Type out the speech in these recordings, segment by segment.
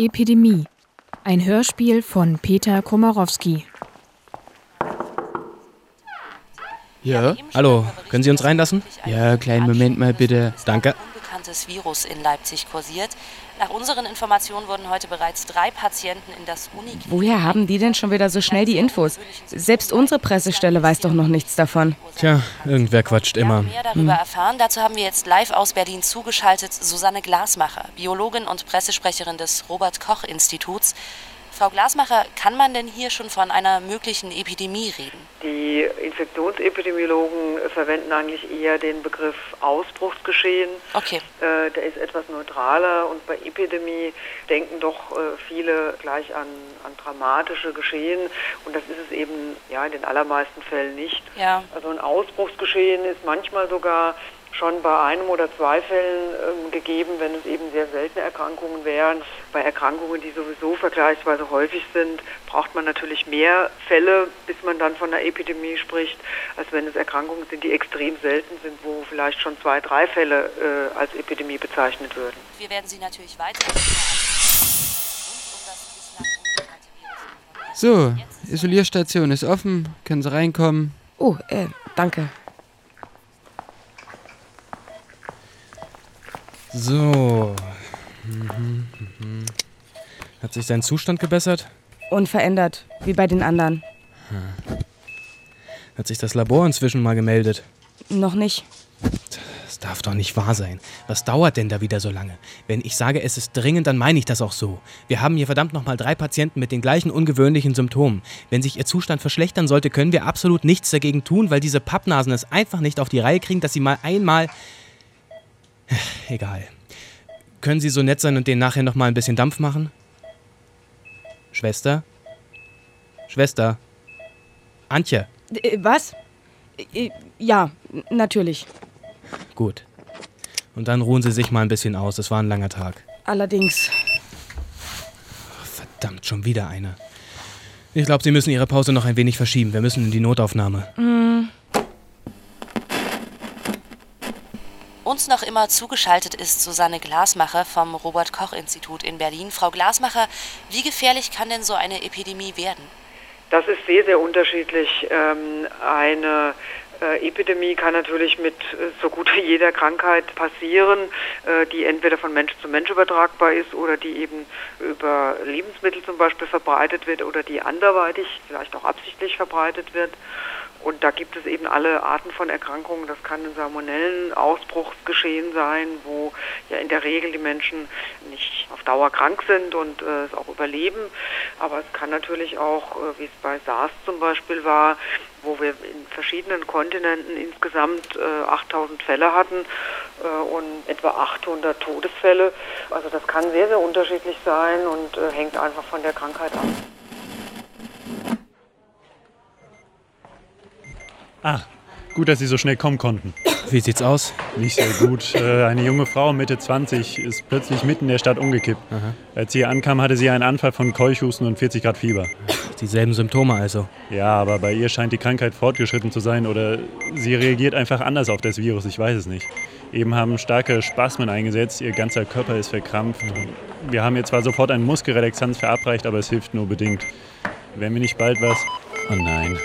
Epidemie. Ein Hörspiel von Peter Komarowski. Ja? Hallo, können Sie uns reinlassen? Ja, kleinen Moment mal bitte. Danke. Unbekanntes Virus in Leipzig kursiert. Nach unseren Informationen wurden heute bereits drei Patienten in das Uni. Woher haben die denn schon wieder so schnell die Infos? Selbst unsere Pressestelle weiß doch noch nichts davon. Tja, irgendwer quatscht immer. Mehr darüber erfahren. Dazu haben wir jetzt live aus Berlin zugeschaltet Susanne Glasmacher, Biologin und Pressesprecherin des Robert Koch Instituts. Frau Glasmacher, kann man denn hier schon von einer möglichen Epidemie reden? Die Infektionsepidemiologen verwenden eigentlich eher den Begriff Ausbruchsgeschehen. Okay. Äh, der ist etwas neutraler und bei Epidemie denken doch äh, viele gleich an, an dramatische Geschehen und das ist es eben ja in den allermeisten Fällen nicht. Ja. Also ein Ausbruchsgeschehen ist manchmal sogar schon bei einem oder zwei Fällen ähm, gegeben, wenn es eben sehr seltene Erkrankungen wären. Bei Erkrankungen, die sowieso vergleichsweise häufig sind, braucht man natürlich mehr Fälle, bis man dann von einer Epidemie spricht, als wenn es Erkrankungen sind, die extrem selten sind, wo vielleicht schon zwei, drei Fälle äh, als Epidemie bezeichnet würden. Wir werden Sie natürlich weiter. So, Isolierstation ist offen, können Sie reinkommen. Oh, äh, danke. So. Mhm, mhm. Hat sich sein Zustand gebessert? Unverändert, wie bei den anderen. Hat sich das Labor inzwischen mal gemeldet? Noch nicht. Das darf doch nicht wahr sein. Was dauert denn da wieder so lange? Wenn ich sage, es ist dringend, dann meine ich das auch so. Wir haben hier verdammt nochmal drei Patienten mit den gleichen ungewöhnlichen Symptomen. Wenn sich ihr Zustand verschlechtern sollte, können wir absolut nichts dagegen tun, weil diese Pappnasen es einfach nicht auf die Reihe kriegen, dass sie mal einmal. Egal. Können Sie so nett sein und denen nachher nochmal ein bisschen Dampf machen? Schwester? Schwester? Antje? Äh, was? Äh, ja, natürlich. Gut. Und dann ruhen Sie sich mal ein bisschen aus. Es war ein langer Tag. Allerdings. Verdammt, schon wieder eine. Ich glaube, Sie müssen Ihre Pause noch ein wenig verschieben. Wir müssen in die Notaufnahme. Hm, Uns noch immer zugeschaltet ist Susanne Glasmacher vom Robert Koch Institut in Berlin. Frau Glasmacher, wie gefährlich kann denn so eine Epidemie werden? Das ist sehr, sehr unterschiedlich. Ähm, eine äh, Epidemie kann natürlich mit äh, so gut wie jeder Krankheit passieren, äh, die entweder von Mensch zu Mensch übertragbar ist oder die eben über Lebensmittel zum Beispiel verbreitet wird oder die anderweitig, vielleicht auch absichtlich verbreitet wird. Und da gibt es eben alle Arten von Erkrankungen. Das kann ein salmonellen Ausbruchsgeschehen sein, wo ja in der Regel die Menschen nicht auf Dauer krank sind und äh, es auch überleben. Aber es kann natürlich auch, äh, wie es bei SARS zum Beispiel war, wo wir in verschiedenen Kontinenten insgesamt äh, 8000 Fälle hatten äh, und etwa 800 Todesfälle. Also das kann sehr, sehr unterschiedlich sein und äh, hängt einfach von der Krankheit ab. Ah, gut, dass Sie so schnell kommen konnten. Wie sieht's aus? Nicht sehr gut. Äh, Eine junge Frau, Mitte 20, ist plötzlich mitten in der Stadt umgekippt. Als sie hier ankam, hatte sie einen Anfall von Keuchhusten und 40 Grad Fieber. Dieselben Symptome also. Ja, aber bei ihr scheint die Krankheit fortgeschritten zu sein oder sie reagiert einfach anders auf das Virus, ich weiß es nicht. Eben haben starke Spasmen eingesetzt, ihr ganzer Körper ist verkrampft. Wir haben ihr zwar sofort eine Muskelrelaxanz verabreicht, aber es hilft nur bedingt. Wenn wir nicht bald was... Oh nein.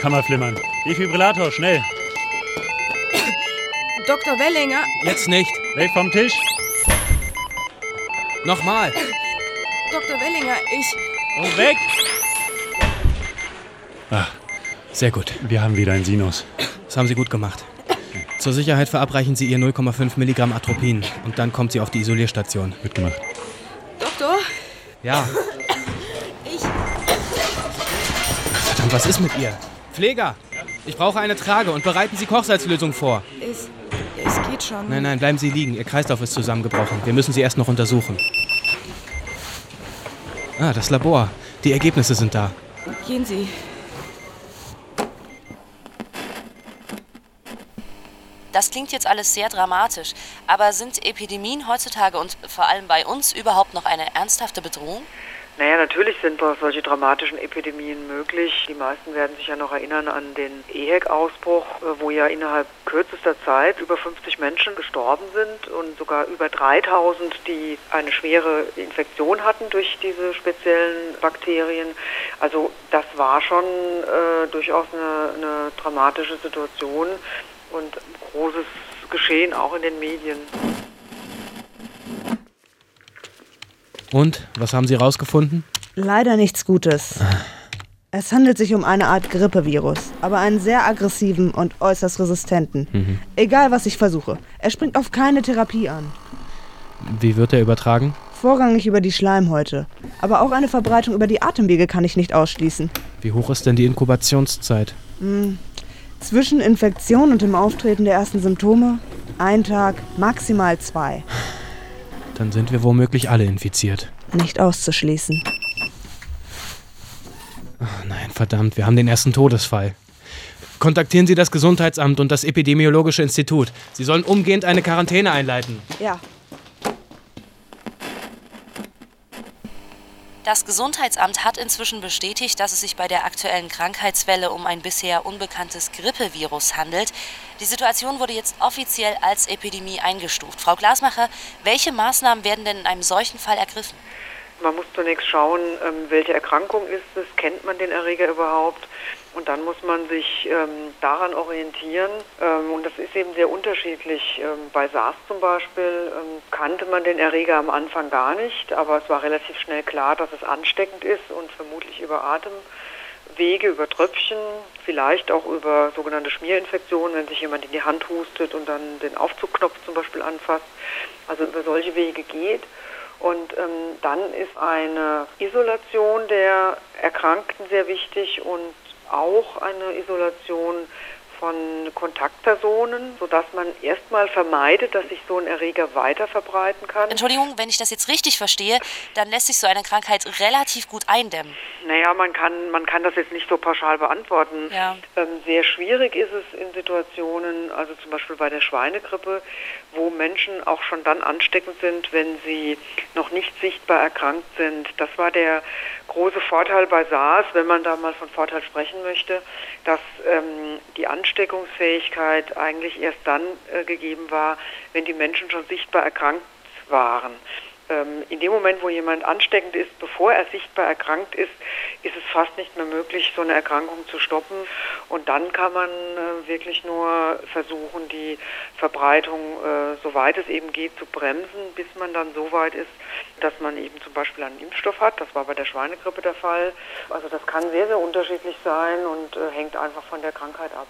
Kammerflimmern. Defibrillator, schnell. Dr. Wellinger. Jetzt nicht. Weg vom Tisch. Nochmal. Dr. Wellinger, ich. Und weg. Ah, sehr gut. Wir haben wieder einen Sinus. Das haben Sie gut gemacht. Zur Sicherheit verabreichen Sie ihr 0,5 Milligramm Atropin und dann kommt sie auf die Isolierstation. Wird gemacht. Doktor? Ja. Ich. Verdammt, was ist mit ihr? Pfleger! Ich brauche eine Trage und bereiten Sie Kochsalzlösung vor. Es. Es geht schon. Nein, nein, bleiben Sie liegen. Ihr Kreislauf ist zusammengebrochen. Wir müssen Sie erst noch untersuchen. Ah, das Labor. Die Ergebnisse sind da. Gehen Sie. Das klingt jetzt alles sehr dramatisch, aber sind Epidemien heutzutage und vor allem bei uns überhaupt noch eine ernsthafte Bedrohung? Naja, natürlich sind solche dramatischen Epidemien möglich. Die meisten werden sich ja noch erinnern an den EHEC-Ausbruch, äh, wo ja innerhalb kürzester Zeit über 50 Menschen gestorben sind und sogar über 3000, die eine schwere Infektion hatten durch diese speziellen Bakterien. Also das war schon äh, durchaus eine, eine dramatische Situation und großes Geschehen auch in den Medien. Und, was haben Sie rausgefunden? Leider nichts Gutes. Es handelt sich um eine Art Grippevirus, aber einen sehr aggressiven und äußerst resistenten. Mhm. Egal, was ich versuche, er springt auf keine Therapie an. Wie wird er übertragen? Vorrangig über die Schleimhäute. Aber auch eine Verbreitung über die Atemwege kann ich nicht ausschließen. Wie hoch ist denn die Inkubationszeit? Hm. Zwischen Infektion und dem Auftreten der ersten Symptome ein Tag, maximal zwei. Dann sind wir womöglich alle infiziert. Nicht auszuschließen. Ach nein, verdammt, wir haben den ersten Todesfall. Kontaktieren Sie das Gesundheitsamt und das Epidemiologische Institut. Sie sollen umgehend eine Quarantäne einleiten. Ja. Das Gesundheitsamt hat inzwischen bestätigt, dass es sich bei der aktuellen Krankheitswelle um ein bisher unbekanntes Grippevirus handelt. Die Situation wurde jetzt offiziell als Epidemie eingestuft. Frau Glasmacher, welche Maßnahmen werden denn in einem solchen Fall ergriffen? Man muss zunächst schauen, ähm, welche Erkrankung ist es, kennt man den Erreger überhaupt? Und dann muss man sich ähm, daran orientieren. Ähm, und das ist eben sehr unterschiedlich. Ähm, bei SARS zum Beispiel ähm, kannte man den Erreger am Anfang gar nicht, aber es war relativ schnell klar, dass es ansteckend ist und vermutlich über Atemwege, über Tröpfchen, vielleicht auch über sogenannte Schmierinfektionen, wenn sich jemand in die Hand hustet und dann den Aufzugknopf zum Beispiel anfasst. Also über solche Wege geht. Und ähm, dann ist eine Isolation der Erkrankten sehr wichtig und auch eine Isolation von Kontaktpersonen, sodass man erstmal vermeidet, dass sich so ein Erreger weiter verbreiten kann. Entschuldigung, wenn ich das jetzt richtig verstehe, dann lässt sich so eine Krankheit relativ gut eindämmen. Naja, man kann, man kann das jetzt nicht so pauschal beantworten. Ja. Ähm, sehr schwierig ist es in Situationen, also zum Beispiel bei der Schweinegrippe, wo Menschen auch schon dann ansteckend sind, wenn sie noch nicht sichtbar erkrankt sind. Das war der große Vorteil bei SARS, wenn man da mal von Vorteil sprechen möchte, dass ähm, die Ansteckungsfähigkeit eigentlich erst dann äh, gegeben war, wenn die Menschen schon sichtbar erkrankt waren. Ähm, in dem Moment, wo jemand ansteckend ist, bevor er sichtbar erkrankt ist, ist es fast nicht mehr möglich, so eine Erkrankung zu stoppen. Und dann kann man äh, wirklich nur versuchen, die Verbreitung, äh, soweit es eben geht, zu bremsen, bis man dann so weit ist, dass man eben zum Beispiel einen Impfstoff hat. Das war bei der Schweinegrippe der Fall. Also das kann sehr, sehr unterschiedlich sein und äh, hängt einfach von der Krankheit ab.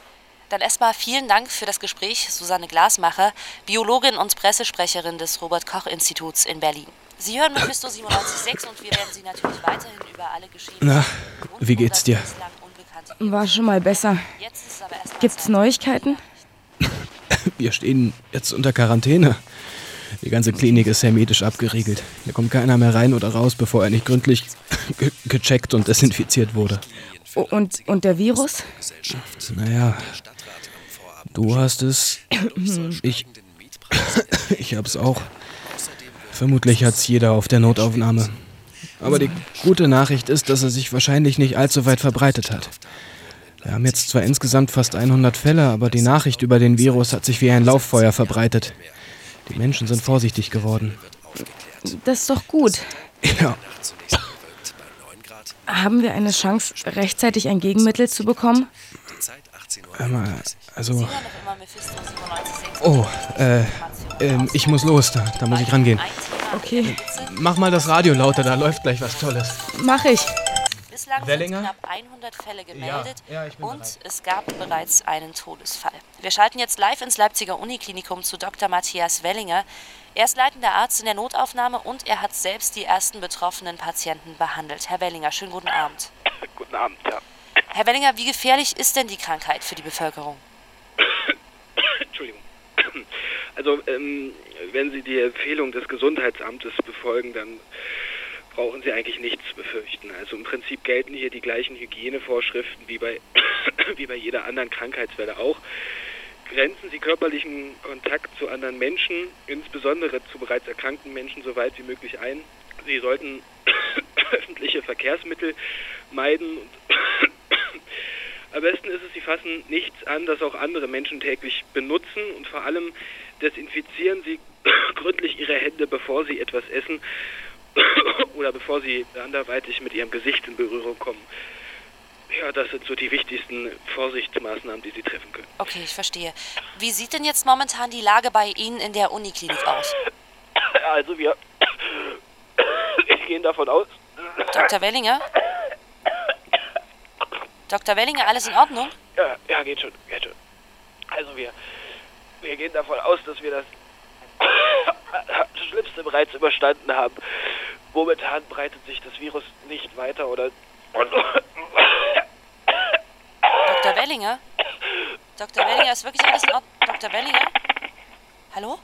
Dann erstmal vielen Dank für das Gespräch, Susanne Glasmacher, Biologin und Pressesprecherin des Robert-Koch-Instituts in Berlin. Sie hören Mephisto 97.6 und wir werden Sie natürlich weiterhin über alle Geschehnisse. Na, wie geht's dir? War schon mal besser. Gibt's Neuigkeiten? Wir stehen jetzt unter Quarantäne. Die ganze Klinik ist hermetisch abgeriegelt. Hier kommt keiner mehr rein oder raus, bevor er nicht gründlich ge gecheckt und desinfiziert wurde. Und, und der Virus? Naja, du hast es. Ich. Ich hab's auch. Vermutlich hat's jeder auf der Notaufnahme. Aber die gute Nachricht ist, dass er sich wahrscheinlich nicht allzu weit verbreitet hat. Wir haben jetzt zwar insgesamt fast 100 Fälle, aber die Nachricht über den Virus hat sich wie ein Lauffeuer verbreitet. Die Menschen sind vorsichtig geworden. Das ist doch gut. Ja. Haben wir eine Chance, rechtzeitig ein Gegenmittel zu bekommen? Einmal, also. Oh, äh, äh, ich muss los, da, da muss ich rangehen. Okay. Mach mal das Radio lauter, da läuft gleich was Tolles. Mach ich. Bislang Wellinger? sind knapp 100 Fälle gemeldet Ja, ja, ich bin und bereit. es gab bereits einen Todesfall. Wir schalten jetzt live ins Leipziger Uniklinikum zu Dr. Matthias Wellinger. Er ist leitender Arzt in der Notaufnahme und er hat selbst die ersten betroffenen Patienten behandelt. Herr Wellinger, schönen guten Abend. Guten Abend, ja. Herr Wellinger, wie gefährlich ist denn die Krankheit für die Bevölkerung? Entschuldigung. Also, ähm, wenn Sie die Empfehlung des Gesundheitsamtes befolgen, dann brauchen Sie eigentlich nichts zu befürchten. Also im Prinzip gelten hier die gleichen Hygienevorschriften wie bei, wie bei jeder anderen Krankheitswelle auch. Grenzen Sie körperlichen Kontakt zu anderen Menschen, insbesondere zu bereits erkrankten Menschen, so weit wie möglich ein. Sie sollten öffentliche Verkehrsmittel meiden. Am besten ist es, Sie fassen nichts an, das auch andere Menschen täglich benutzen und vor allem desinfizieren Sie gründlich Ihre Hände, bevor Sie etwas essen oder bevor Sie anderweitig mit Ihrem Gesicht in Berührung kommen. Ja, das sind so die wichtigsten Vorsichtsmaßnahmen, die Sie treffen können. Okay, ich verstehe. Wie sieht denn jetzt momentan die Lage bei Ihnen in der Uniklinik aus? Also wir gehen davon aus. Dr. Wellinger? Dr. Wellinger, alles in Ordnung? Ja, ja, geht schon, geht schon. Also wir, wir gehen davon aus, dass wir das Schlimmste bereits überstanden haben. Momentan breitet sich das Virus nicht weiter oder. Dr. Wellinger? Dr. Wellinger, ist wirklich alles in Ordnung? Dr. Wellinger? Hallo?